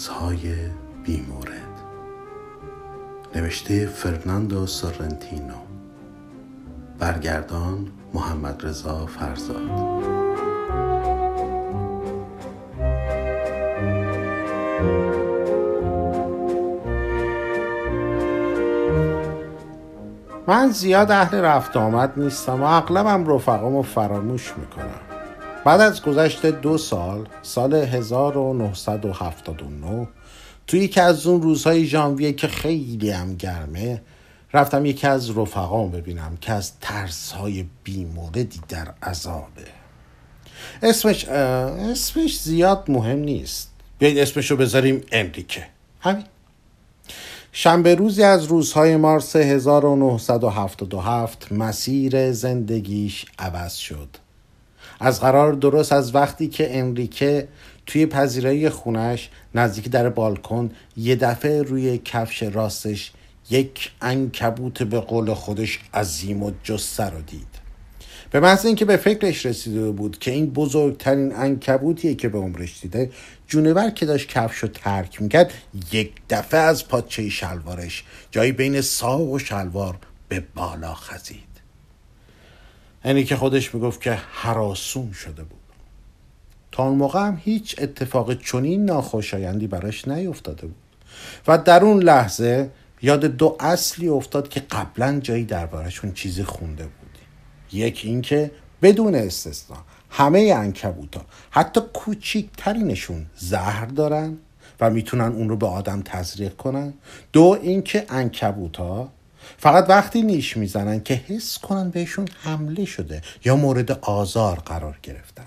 ترس های بیمورد نوشته فرناندو سورنتینو. برگردان محمد رضا فرزاد. من زیاد اهل رفت آمد نیستم و اغلبم رفقامو فراموش می‌کنم. بعد از گذشت دو سال سال 1979 توی یکی از اون روزهای ژانویه که خیلی هم گرمه رفتم یکی از رفقام ببینم که از ترس های بیموردی در عذابه. اسمش اسمش زیاد مهم نیست. بیایید اسمشو بذاریم انریکه. همین. شنبه روزی از روزهای مارس 1977 مسیر زندگیش عوض شد. از قرار درست از وقتی که انریکه توی پذیرایی خونش نزدیک در بالکن یه دفعه روی کفش راستش یک انکبوت به قول خودش عظیم و جسته رو دید. به محض اینکه به فکرش رسیده بود که این بزرگترین انکبوتیه که به عمرش دیده جونور که داشت کفش رو ترک می‌کرد یک دفعه از پاچه شلوارش جایی بین ساق و شلوار به بالا خزید. اینی که خودش می‌گفت که حراسون شده بود. تا اون موقع هم هیچ اتفاق چنین ناخوشایندی براش نیفتاده بود. و در اون لحظه یاد دو اصلی افتاد که قبلا جایی دربارهشون چیزی خونده بود. یک اینکه بدون استثنا همه انکبوتا حتی کوچیکترینشون زهر دارن و می‌تونن اون رو به آدم تزریق کنن. دو اینکه انکبوتا فقط وقتی نیش می‌زنن که حس کنن بهشون حمله شده یا مورد آزار قرار گرفتن.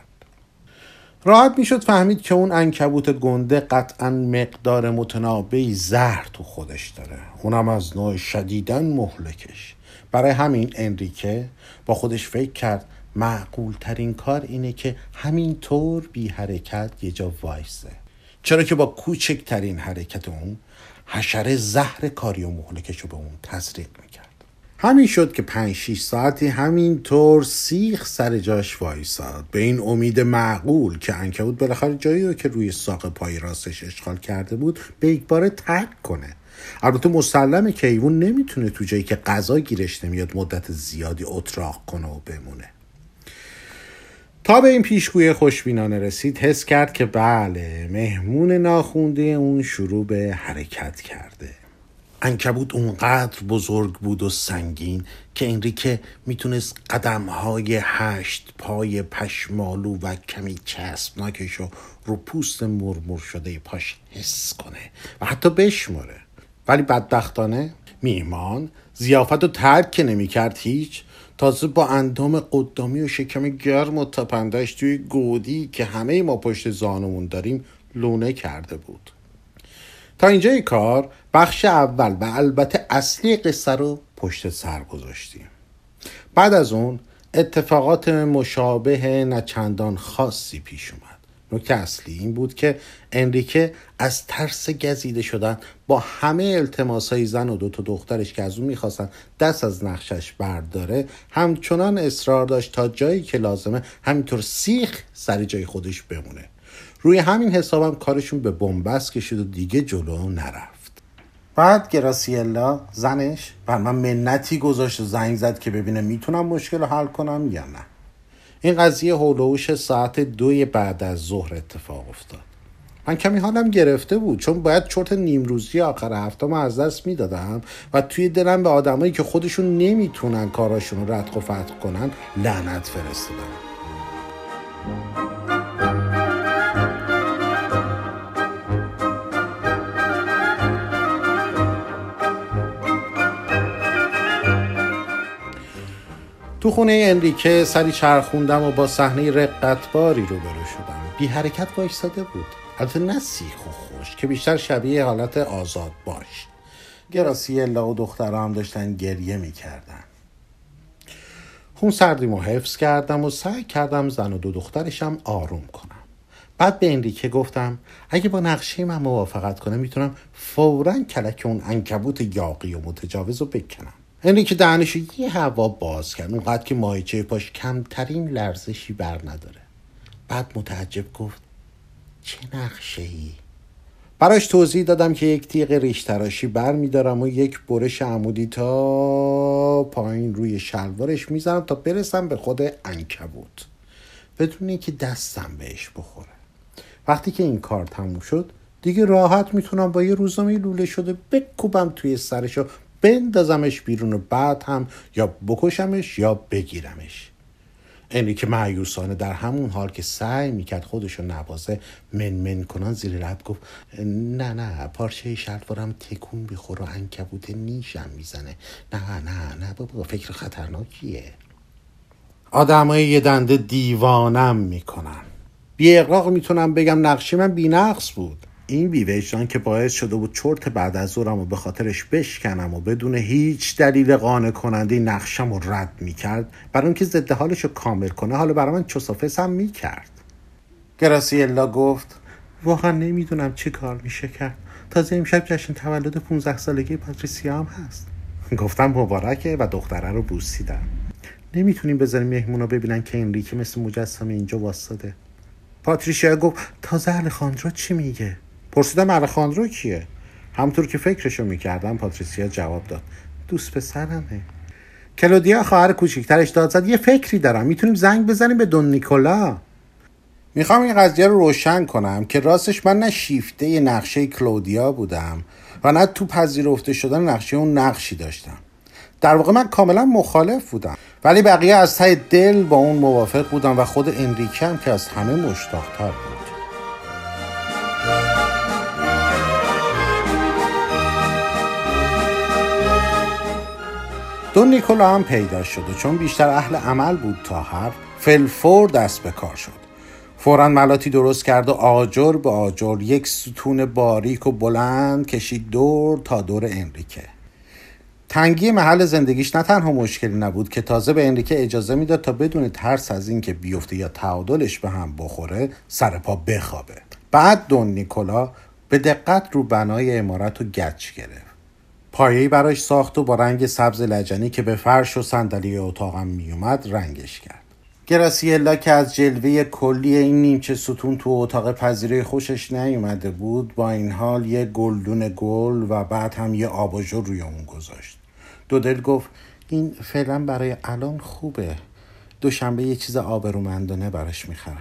راحت می‌شد فهمید که اون انکبوت گنده قطعا مقدار متنابعی زهر تو خودش داره. اونم از نوع شدیدن مهلکش. برای همین انریکه با خودش فکر کرد معقول ترین کار اینه که همینطور بی حرکت یه جا وایسه. چرا که با کوچکترین حرکت اون حشره زهر کاری و مهلکش رو به اون تزریق می‌کرد. همین شد که پنج شیش ساعتی همینطور سیخ سر جاش وایساد. به این امید معقول که انکبوت بالاخره جایی رو که روی ساق پای راستش اشغال کرده بود به یک بار ترک کنه. البته مسلمه که ایوون نمی‌تونه تو جایی که غذا گیرش نمیاد مدت زیادی اتراق کنه و بمونه. تا به این پیشگوی خوشبینانه رسید حس کرد که بله مهمون ناخونده اون شروع به حرکت کرده. انکبوت اونقدر بزرگ بود و سنگین که انریکه می‌تونست قدمهای هشت پای پشمالو و کمی چسبناکش رو رو پوست مرمور شده پاش حس کنه و حتی بشماره. ولی بدبختانه میهمان زیافت رو ترک نمی‌کرد هیچ تازه با اندام قدامی و شکم گرم و تپندش توی گودی که همه ما پشت زانمون داریم لونه کرده بود. تا اینجای کار بخش اول و البته اصلی قصه رو پشت سر گذاشتیم. بعد از اون اتفاقات مشابه نچندان خاصی پیش اومد. نکته اصلی این بود که انریکه از ترس گزیده شدن با همه التماس های زن و دو تا دخترش که از اون می‌خواستن دست از نقشش برداره همچنان اصرار داشت تا جایی که لازمه همینطور سیخ سر جای خودش بمونه. روی همین حسابم کارشون به بنبست کشید و دیگه جلو نرفت. بعد گراسیلا زنش بر من منتی گذاشت و زنگ زد که ببینه می‌تونم مشکل رو حل کنم یا نه. این قضیه هولوش ساعت دوی بعد از ظهر اتفاق افتاد. من کمی حالم گرفته بود چون باید چرت نیمروزی آخر هفته ما از دست می‌دادم و توی دلم به آدمایی که خودشون نمی‌تونن کاراشون رو ردخ و فتح کنن لعنت فرستادم. تو خونه انریکه سری چرخوندم و با صحنه رقتباری روبرو شدم. بی حرکت وایستاده بود. البته نه سیخ و خوش که بیشتر شبیه حالت آزاد باش. گراسیلا و دخترها هم داشتن گریه می‌کردن. خون سردیمو حفظ کردم و سعی کردم زن و دو دخترشم آروم کنم. بعد به انریکه گفتم اگه با نقشه من موافقت کنه می‌تونم فورا کلک اون انکبوت یاقی و متجاوز رو بکنم. انریکه دهنشو یه هوا باز کرد اونقدر که مایچه پاش کمترین لرزشی بر نداره. بعد متعجب گفت چه نقشه ای؟ براش توضیح دادم که یک تیغ ریش تراشی بر میدارم و یک برش عمودی تا پایین روی شلوارش می‌زنم تا برسم به خود انکبوت بدون اینکه دستم بهش بخوره. وقتی که این کار تموم شد دیگه راحت می‌تونم با یه روزنامه لوله شده بکوبم توی سرش و بندازمش بیرون و بعد هم یا بکشمش یا بگیرمش. اینی که معیوسانه در همون حال که سعی می‌کرد خودشو نبازه من من کنان زیر لب گفت نه نه پارچه شلوارم تکون بخور و انکبوت نیشم می‌زنه. نه نه نه بابا فکر خطرناکیه. آدمای یه دنده دیوانم می‌کنن. بی اقراق می‌تونم بگم نقشی من بینقص بود. این بیوجدان که باعث شده بود چرت بعد از ظهرم و به خاطرش بشکنم و بدون هیچ دلیل قانع کننده نقشم رو رد می‌کرد برای اینکه ضد حالش رو کامل کنه حالا برای من چوسافس هم می‌کرد. گراسیلا گفت واقعا نمی‌دونم چه کار میشه کرد. تازه امشب جشن تولد 15 سالگی پاتریسیا هم هست. گفتم مبارکه و دختره رو بوسیدم. نمی‌تونیم بذاریم مهمونا ببینن که انریکه مثل مجسم اینجا واسطه. پاتریشیا گفت تازه الخاندرو چی میگه؟ پرسیدم الخاندرو کیه؟ همطور که فکرشو می‌کردم پاتریسیا جواب داد. دوست پسرمه. کلودیا خواهر کوچیکترش داد زد یه فکری دارم. می‌تونیم زنگ بزنیم به دون نیکولا؟ می‌خوام این قضیه رو روشن کنم که راستش من نه شیفته نقشه کلودیا بودم و نه تو پذیرفته شدن نقشه اون نقشی داشتم. در واقع من کاملا مخالف بودم. ولی بقیه از ته دل با اون موافق بودم و خود انریکه هم که از همه مشتاقتر بود. دون نیکولا هم پیدا شد و چون بیشتر اهل عمل بود تا حرف فلفور دست به کار شد. فورا ملاتی درست کرد و آجر به آجر یک ستون باریک و بلند کشید دور تا دور انریکه. تنگی محل زندگیش نه تنها مشکلی نبود که تازه به انریکه اجازه می‌داد تا بدون ترس از اینکه بیفته یا تعادلش به هم بخوره سر پا بخوابه. بعد دون نیکولا به دقت رو بنای امارت رو گچ گرفت. پایه‌ای براش ساخت و با رنگ سبز لجنی که به فرش و صندلی اتاقم میومد رنگش کرد. گراسیلا که از جلوه کلی این نیمچه ستون تو اتاق پذیره خوشش نیومده بود با این حال یه گلدون گل و بعد هم یه آباژور روی اون گذاشت. دودل گفت این فعلا برای الان خوبه. دوشنبه یه چیز آبرومندانه براش می‌خرم.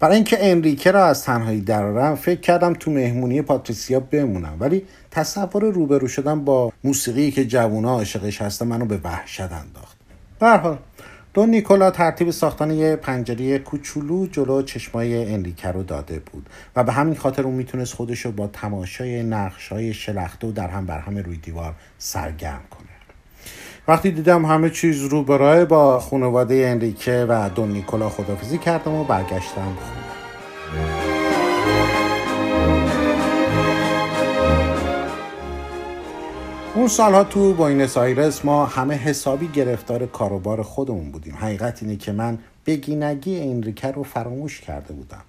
برای اینکه انریکه را از تنهایی درارم فکر کردم تو مهمونی پاتریسیا بمونم. ولی تصور روبرو شدن با موسیقی که جوونا عاشقش هستن منو به وحشت انداخت. به دون نیکولا ترتیب ساختن یه پنجره کوچولو جلو چشمای انریکه رو داده بود و به همین خاطر اون می‌تونست خودش رو با تماشای نقش های شلخته و در هم بر روی دیوار سرگرم کنه. وقتی دیدم همه چیز رو برای با خانواده انریکه و دون نیکولا خدافزی کردم و برگشتم خونه. اون سالها تو بوینس آیرس ما همه حسابی گرفتار کاروبار خودمون بودیم. حقیقت اینه که منم بگی‌نگی انریکه رو فراموش کرده بودم.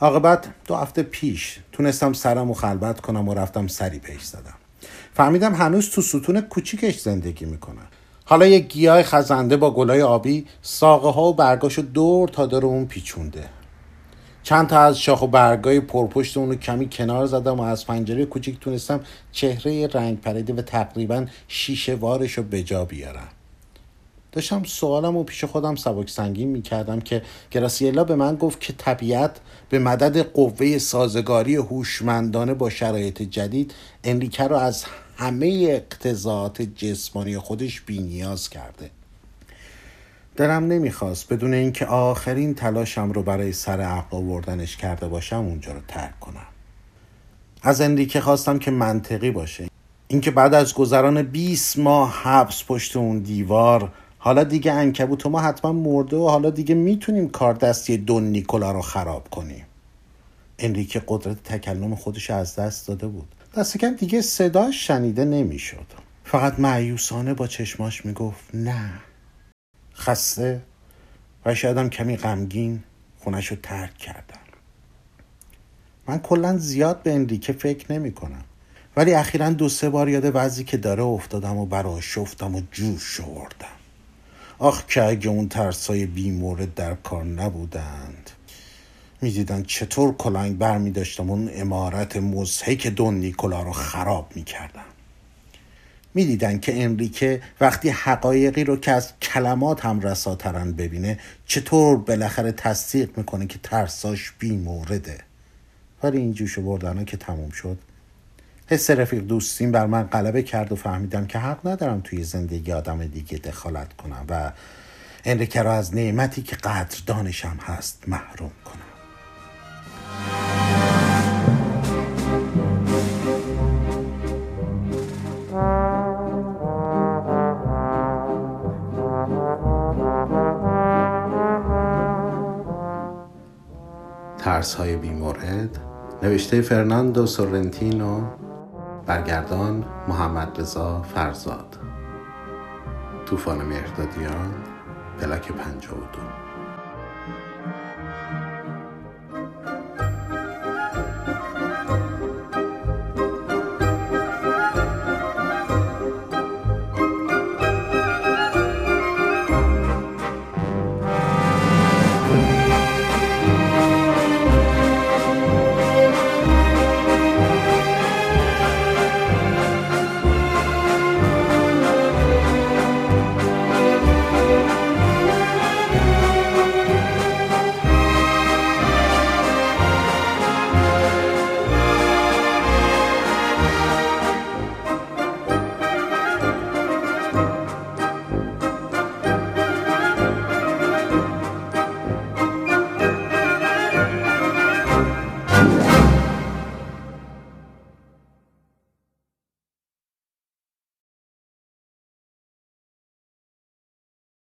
عاقبت دو هفته پیش تونستم سرم و خلوت کنم و رفتم سری بهش زدم. فهمیدم هنوز تو ستون کوچیکش زندگی می‌کنه. حالا یک گیاه خزنده با گلای آبی ساقه ها و برگاشو دور تا دور اون پیچونده. چند تا از شاخ و برگای پرپشت اونو کمی کنار زدم و از پنجره کوچیک تونستم چهره رنگ پریده و تقریبا شیشه وارش رو به جا بیارم. داشتم سوالم و پیش خودم سبک سنگین می‌کردم که گراسیلا به من گفت که طبیعت به مدد قوه سازگاری هوشمندانه با شرایط جدید انریکه رو از همه اقتضاعات جسمانی خودش بینیاز کرده. دلم نمی‌خواست بدون اینکه آخرین تلاشم رو برای سر عقل آوردنش کرده باشم اونجا رو ترک کنم. از انریکه خواستم که منطقی باشه. اینکه بعد از گذران 20 ماه حبس پشت اون دیوار حالا دیگه انکبوت ما حتما مرده و حالا دیگه می‌تونیم کار دستی دون نیکولا رو خراب کنیم. انریکه قدرت تکلم خودش از دست داده بود. دست کم دیگه صداش شنیده نمی‌شد. فقط معیوسانه با چشماش می‌گفت نه. خسته و شایدم کمی غمگین خونش رو ترک کردم. من کلا زیاد به انریکه فکر نمی کنم ولی اخیرا دو سه بار یاد وضعی که داره افتادم و برا شفتم و جوش شوردم آخ که اگه اون ترسای بی مورد در کار نبودند. می‌دیدن چطور کلنگ بر می داشتم اون امارت مزهک دون نیکولا رو خراب می‌کردم می‌دیدن که انریکه وقتی حقایقی رو که از کلمات هم رساترن ببینه چطور بالاخره تصدیق می‌کنه که ترساش بی مورده ولی این جوش بردن که تموم شد. حس رفیق دوستیم بر من غلبه کرد و فهمیدم که حق ندارم توی زندگی آدم دیگه دخالت کنم و انریکه را از نعمتی که قدردانشم هست محروم کنم. ترس های بیمورد نوشته فرناندو سورنتینو برگردان محمد رضا فرزاد. طوفان مهردادیان پلاک 52